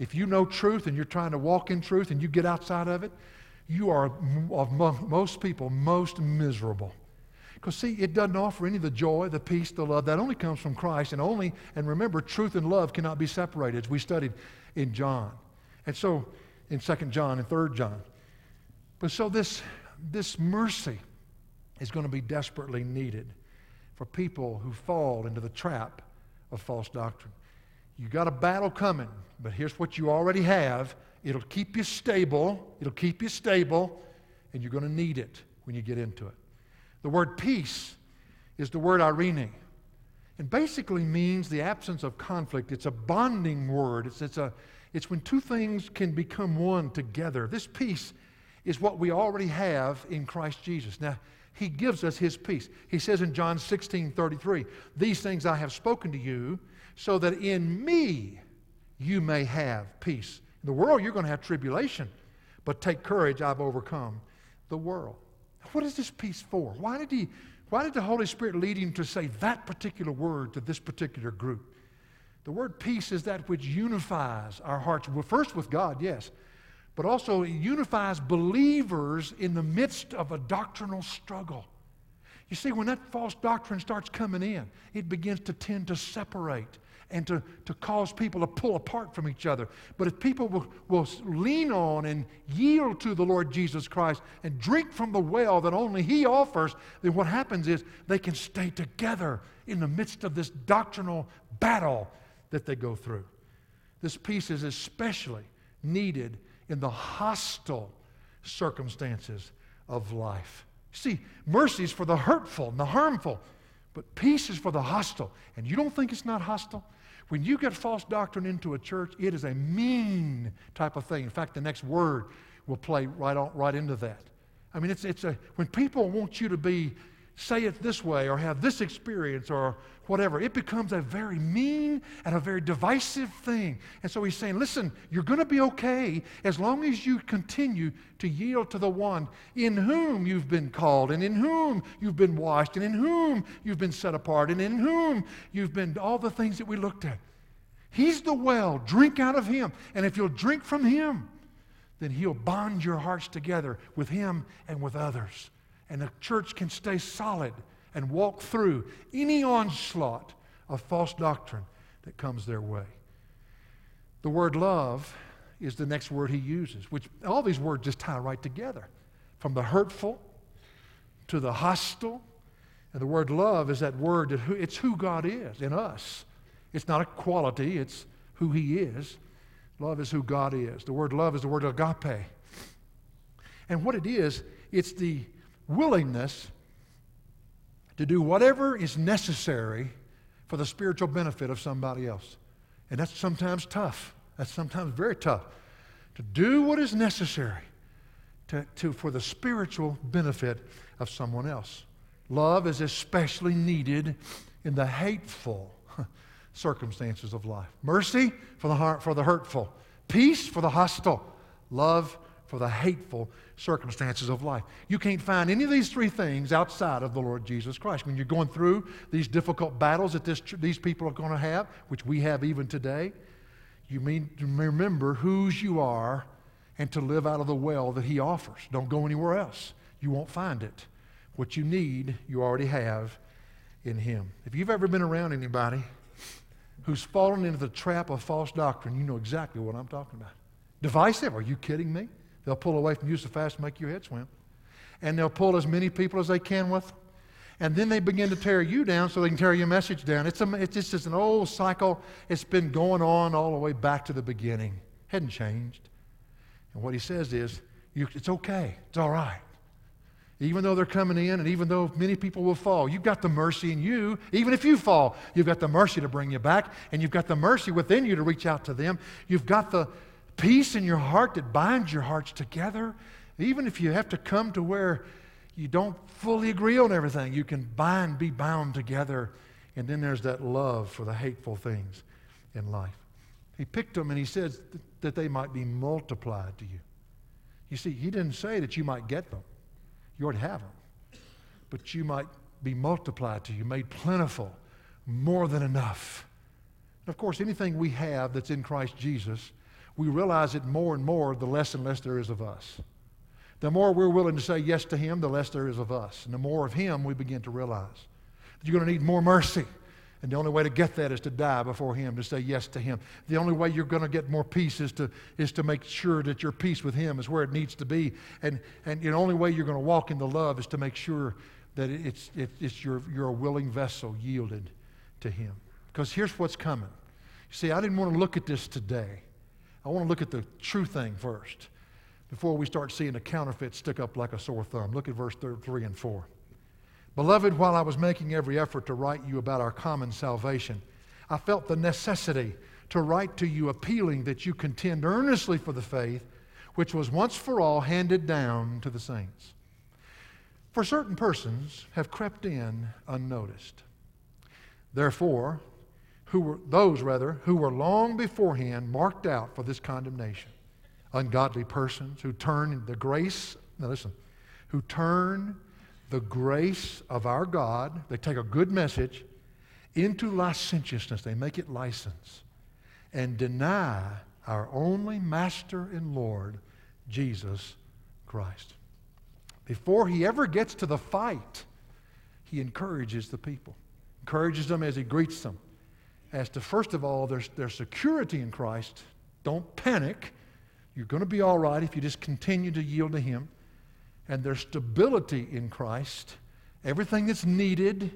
If you know truth and you're trying to walk in truth and you get outside of it, you are, of most people, most miserable. Because, see, it doesn't offer any of the joy, the peace, the love. That only comes from Christ. And only, and remember, truth and love cannot be separated, as we studied in John. And so, in 2 John and 3 John. But so, this, this mercy is going to be desperately needed for people who fall into the trap of false doctrine. You got a battle coming, but here's what you already have. It'll keep you stable. It'll keep you stable, and you're going to need it when you get into it. The word peace is the word irene. It basically means the absence of conflict. It's a bonding word. It's, it's, a, it's when two things can become one together. This peace is what we already have in Christ Jesus. Now, He gives us His peace. He says in John 16 33, These things I have spoken to you so that in me you may have peace. In the world, you're going to have tribulation, but take courage, I've overcome the world. What is this peace for? Why did, he, why did the Holy Spirit lead him to say that particular word to this particular group? The word peace is that which unifies our hearts, well, first with God, yes, but also it unifies believers in the midst of a doctrinal struggle. You see, when that false doctrine starts coming in, it begins to tend to separate and to, to cause people to pull apart from each other. But if people will, will lean on and yield to the Lord Jesus Christ and drink from the well that only He offers, then what happens is they can stay together in the midst of this doctrinal battle that they go through. This peace is especially needed in the hostile circumstances of life. See, mercy is for the hurtful and the harmful, but peace is for the hostile. And you don't think it's not hostile? When you get false doctrine into a church, it is a mean type of thing. In fact, the next word will play right, on, right into that. I mean, it's, it's a, when people want you to be, say it this way or have this experience or whatever, it becomes a very mean and a very divisive thing. And so he's saying, listen, you're going to be okay as long as you continue to yield to the one in whom you've been called and in whom you've been washed and in whom you've been set apart and in whom you've been all the things that we looked at. He's the well. Drink out of him. And if you'll drink from him, then he'll bond your hearts together with him and with others. And the church can stay solid and walk through any onslaught of false doctrine that comes their way. The word love is the next word he uses, which all these words just tie right together from the hurtful to the hostile. And the word love is that word that who, it's who God is in us. It's not a quality, it's who he is. Love is who God is. The word love is the word agape. And what it is, it's the willingness to do whatever is necessary for the spiritual benefit of somebody else. And that's sometimes tough. That's sometimes very tough. To do what is necessary to, to, for the spiritual benefit of someone else. Love is especially needed in the hateful circumstances of life. Mercy for the, heart, for the hurtful, peace for the hostile, love for the hateful circumstances of life. You can't find any of these three things outside of the Lord Jesus Christ. When you're going through these difficult battles that this, these people are going to have, which we have even today, you mean to remember whose you are and to live out of the well that He offers. Don't go anywhere else. You won't find it. What you need, you already have in Him. If you've ever been around anybody who's fallen into the trap of false doctrine, you know exactly what I'm talking about. Divisive? Are you kidding me? They'll pull away from you so fast make your head swim. And they'll pull as many people as they can with. And then they begin to tear you down so they can tear your message down. It's, a, it's just an old cycle. It's been going on all the way back to the beginning. Hadn't changed. And what he says is, you, it's okay. It's all right. Even though they're coming in and even though many people will fall, you've got the mercy in you. Even if you fall, you've got the mercy to bring you back, and you've got the mercy within you to reach out to them. You've got the, peace in your heart that binds your hearts together. Even if you have to come to where you don't fully agree on everything, you can bind, be bound together. And then there's that love for the hateful things in life. He picked them and he says that they might be multiplied to you. You see, he didn't say that you might get them. You already have them. But you might be multiplied to you, made plentiful, more than enough. And of course, anything we have that's in Christ Jesus we realize it more and more the less and less there is of us. The more we're willing to say yes to Him, the less there is of us. And the more of Him we begin to realize that you're going to need more mercy. And the only way to get that is to die before Him, to say yes to Him. The only way you're going to get more peace is to, is to make sure that your peace with Him is where it needs to be. And, and the only way you're going to walk in the love is to make sure that it's, it, it's your, you're a willing vessel yielded to Him. Because here's what's coming. You see, I didn't want to look at this today. I want to look at the true thing first before we start seeing the counterfeit stick up like a sore thumb. Look at verse 3 and 4. Beloved, while I was making every effort to write you about our common salvation, I felt the necessity to write to you appealing that you contend earnestly for the faith which was once for all handed down to the saints. For certain persons have crept in unnoticed. Therefore, who were those rather who were long beforehand marked out for this condemnation ungodly persons who turn the grace now listen who turn the grace of our God, they take a good message into licentiousness, they make it license, and deny our only Master and Lord, Jesus Christ. Before he ever gets to the fight, he encourages the people, encourages them as he greets them. As to, first of all, their, their security in Christ. Don't panic. You're going to be all right if you just continue to yield to him and their stability in Christ, everything that's needed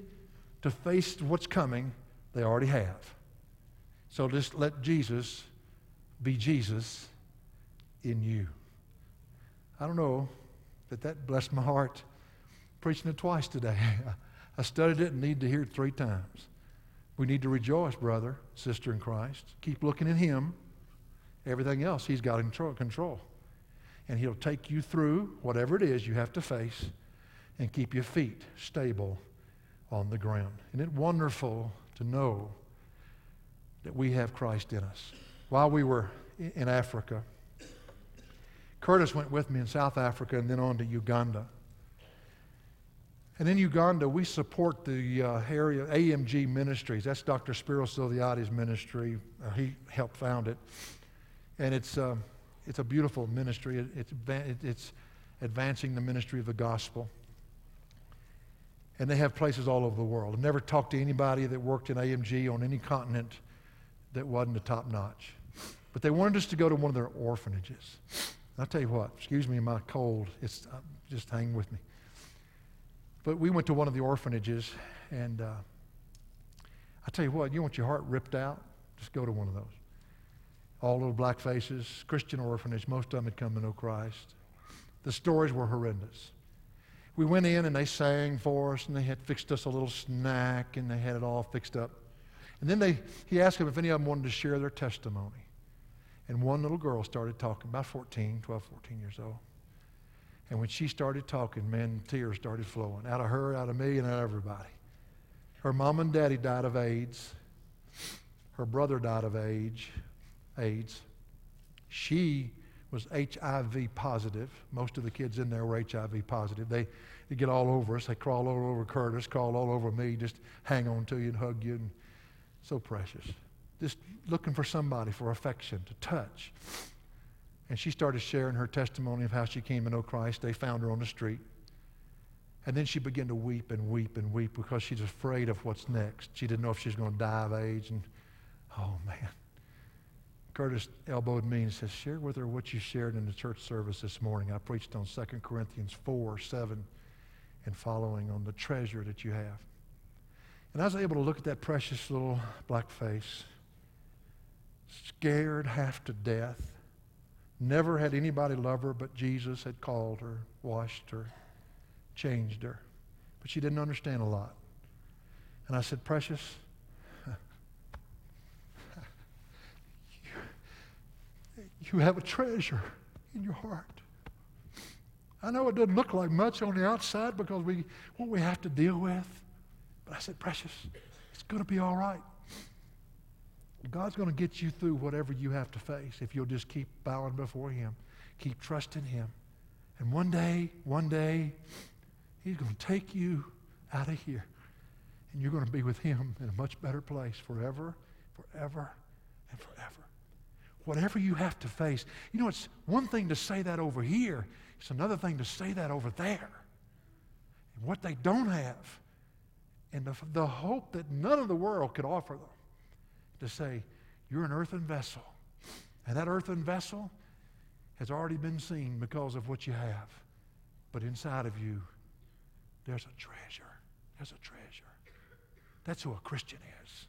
to face what's coming, they already have. So just let Jesus be Jesus in you. I don't know that that blessed my heart preaching it twice today. I studied it and need to hear it three times. We need to rejoice, brother, sister in Christ. Keep looking at Him. Everything else He's got in control and He'll take you through whatever it is you have to face and keep your feet stable on the ground. Isn't it wonderful to know that we have Christ in us? While we were in Africa, Curtis went with me in South Africa and then on to Uganda. And in Uganda, we support the uh, area AMG Ministries. That's Dr. Spiros Zodhiates' ministry. Uh, he helped found it. And it's, uh, it's a beautiful ministry. It's, it's advancing the ministry of the gospel. And they have places all over the world. I've never talked to anybody that worked in AMG on any continent that wasn't a top notch. But they wanted us to go to one of their orphanages. I'll tell you what, excuse me my cold, it's, uh, just hang with me. But we went to one of the orphanages, and uh, I tell you what, you want your heart ripped out? Just go to one of those all little black faces, Christian orphanage. Most of them had come to know Christ. The stories were horrendous. We went in and they sang for us and they had fixed us a little snack and they had it all fixed up. And then they, he asked them if any of them wanted to share their testimony. And one little girl started talking, about 14, 12, 14 years old. And when she started talking, man, tears started flowing out of her, out of me, and out of everybody. Her mom and daddy died of AIDS. Her brother died of age. AIDS. She was HIV positive. Most of the kids in there were HIV positive. They, they get all over us. They crawl all over Curtis, crawl all over me, just hang on to you and hug you. And so precious. Just looking for somebody for affection, to touch. And she started sharing her testimony of how she came to know Christ. They found her on the street. And then she began to weep and weep and weep because she's afraid of what's next. She didn't know if she was going to die of AIDS. And oh, man. Curtis elbowed me and says, Share with her what you shared in the church service this morning. I preached on 2 Corinthians 4, 7, and following on the treasure that you have. And I was able to look at that precious little black face, scared half to death. Never had anybody love her, but Jesus had called her, washed her, changed her. But she didn't understand a lot. And I said, Precious, you have a treasure in your heart. I know it doesn't look like much on the outside because we what we have to deal with. But I said, precious, it's going to be all right. God's going to get you through whatever you have to face if you'll just keep bowing before Him, keep trusting Him. And one day, one day, He's going to take you out of here. And you're going to be with Him in a much better place forever, forever, and forever. whatever you have to face. You know, it's one thing to say that over here, it's another thing to say that over there. And what they don't have, and the, the hope that none of the world could offer them, to say, You're an earthen vessel. And that earthen vessel has already been seen because of what you have. But inside of you, there's a treasure. There's a treasure. That's who a Christian is.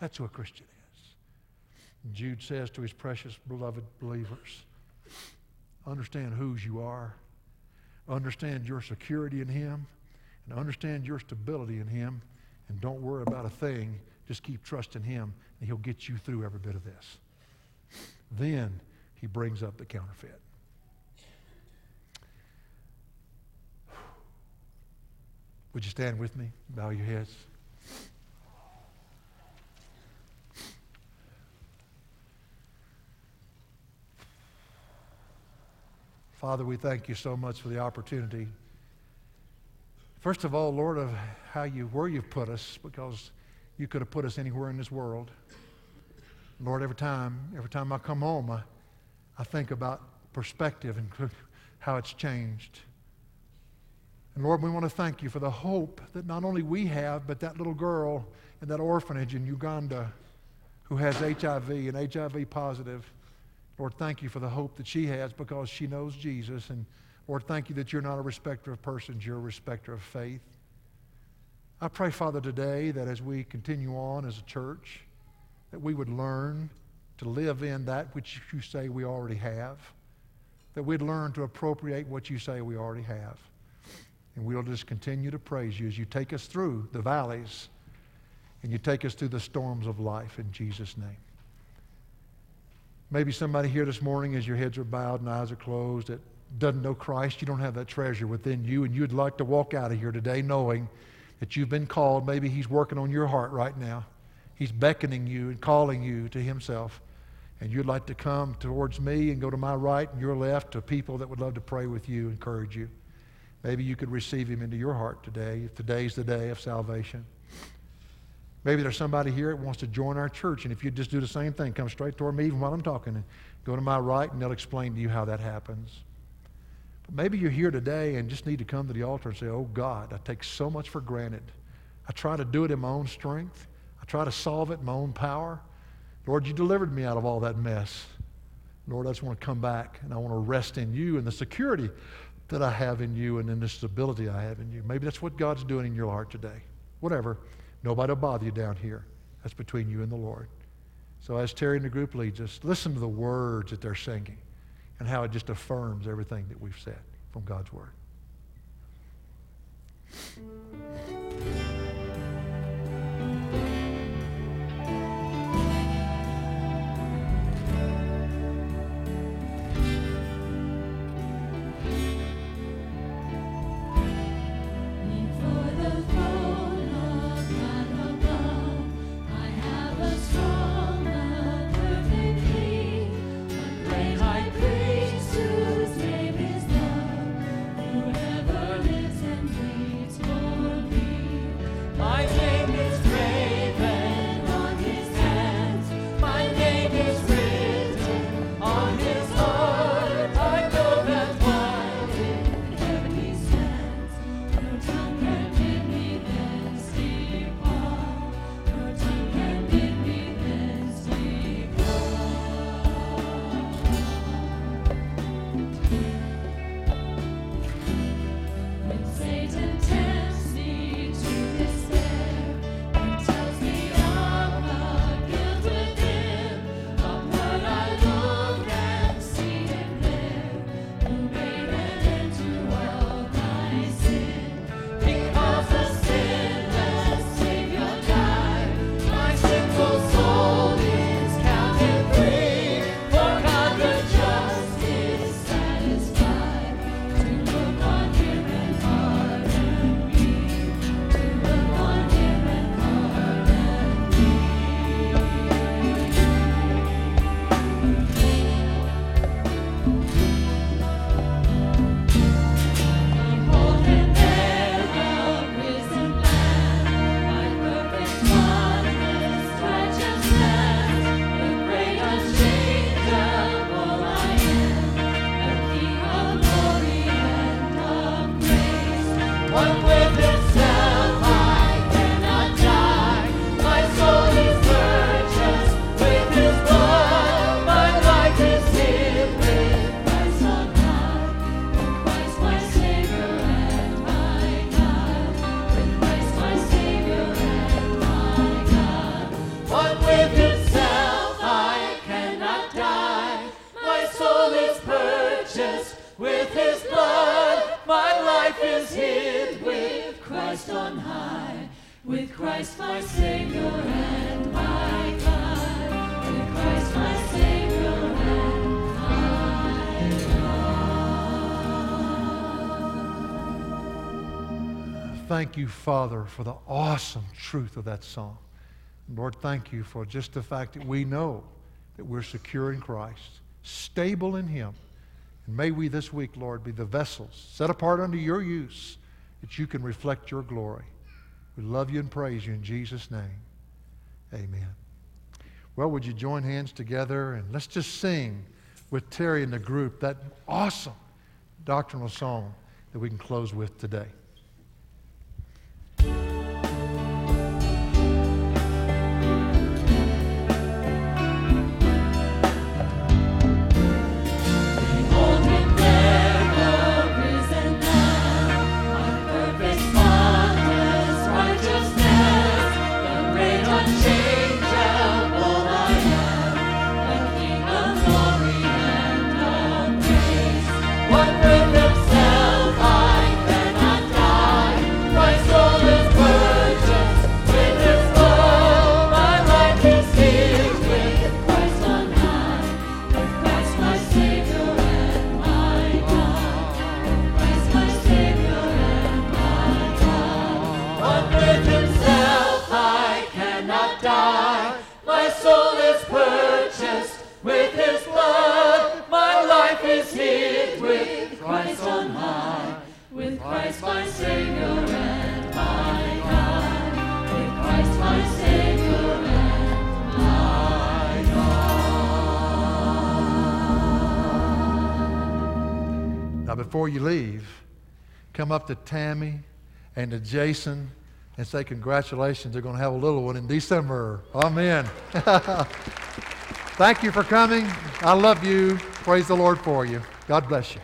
That's who a Christian is. Jude says to his precious beloved believers, understand whose you are, understand your security in Him, and understand your stability in Him, and don't worry about a thing. Just keep trusting Him, and He'll get you through every bit of this. Then he brings up the counterfeit. Would you stand with me? Bow your heads. Father, we thank you so much for the opportunity. First of all, Lord, of how you where you've put us, because you could have put us anywhere in this world. Lord, every time, every time I come home, I, I think about perspective and how it's changed. And Lord, we want to thank you for the hope that not only we have, but that little girl in that orphanage in Uganda who has HIV and HIV positive. Lord, thank you for the hope that she has because she knows Jesus. And Lord, thank you that you're not a respecter of persons, you're a respecter of faith. I pray, Father, today that as we continue on as a church, that we would learn to live in that which you say we already have, that we'd learn to appropriate what you say we already have. And we'll just continue to praise you as you take us through the valleys and you take us through the storms of life in Jesus' name. Maybe somebody here this morning, as your heads are bowed and eyes are closed, that doesn't know Christ, you don't have that treasure within you, and you'd like to walk out of here today knowing that you've been called. Maybe He's working on your heart right now. He's beckoning you and calling you to Himself. And you'd like to come towards me and go to my right and your left to people that would love to pray with you, encourage you. Maybe you could receive Him into your heart today, if today's the day of salvation. Maybe there's somebody here that wants to join our church, and if you just do the same thing, come straight toward me even while I'm talking, and go to my right, and they'll explain to you how that happens. Maybe you're here today and just need to come to the altar and say, Oh God, I take so much for granted. I try to do it in my own strength I try to solve it in my own power. Lord, you delivered me out of all that mess. Lord, I just want to come back and I want to rest in you and the security that I have in you and in the stability I have in you. Maybe that's what God's doing in your heart today. Whatever. Nobody will bother you down here. That's between you and the Lord. So as Terry and the group leads us, listen to the words that they're singing and how it just affirms everything that we've said from God's Word. Thank you, Father, for the awesome truth of that song. Lord, thank you for just the fact that we know that we're secure in Christ, stable in Him. And may we this week, Lord, be the vessels set apart unto your use that you can reflect your glory. We love you and praise you in Jesus' name. Amen. Well, would you join hands together and let's just sing with Terry and the group that awesome doctrinal song that we can close with today. Before you leave, come up to Tammy and to Jason and say, Congratulations, they're going to have a little one in December. Amen. Thank you for coming. I love you. Praise the Lord for you. God bless you.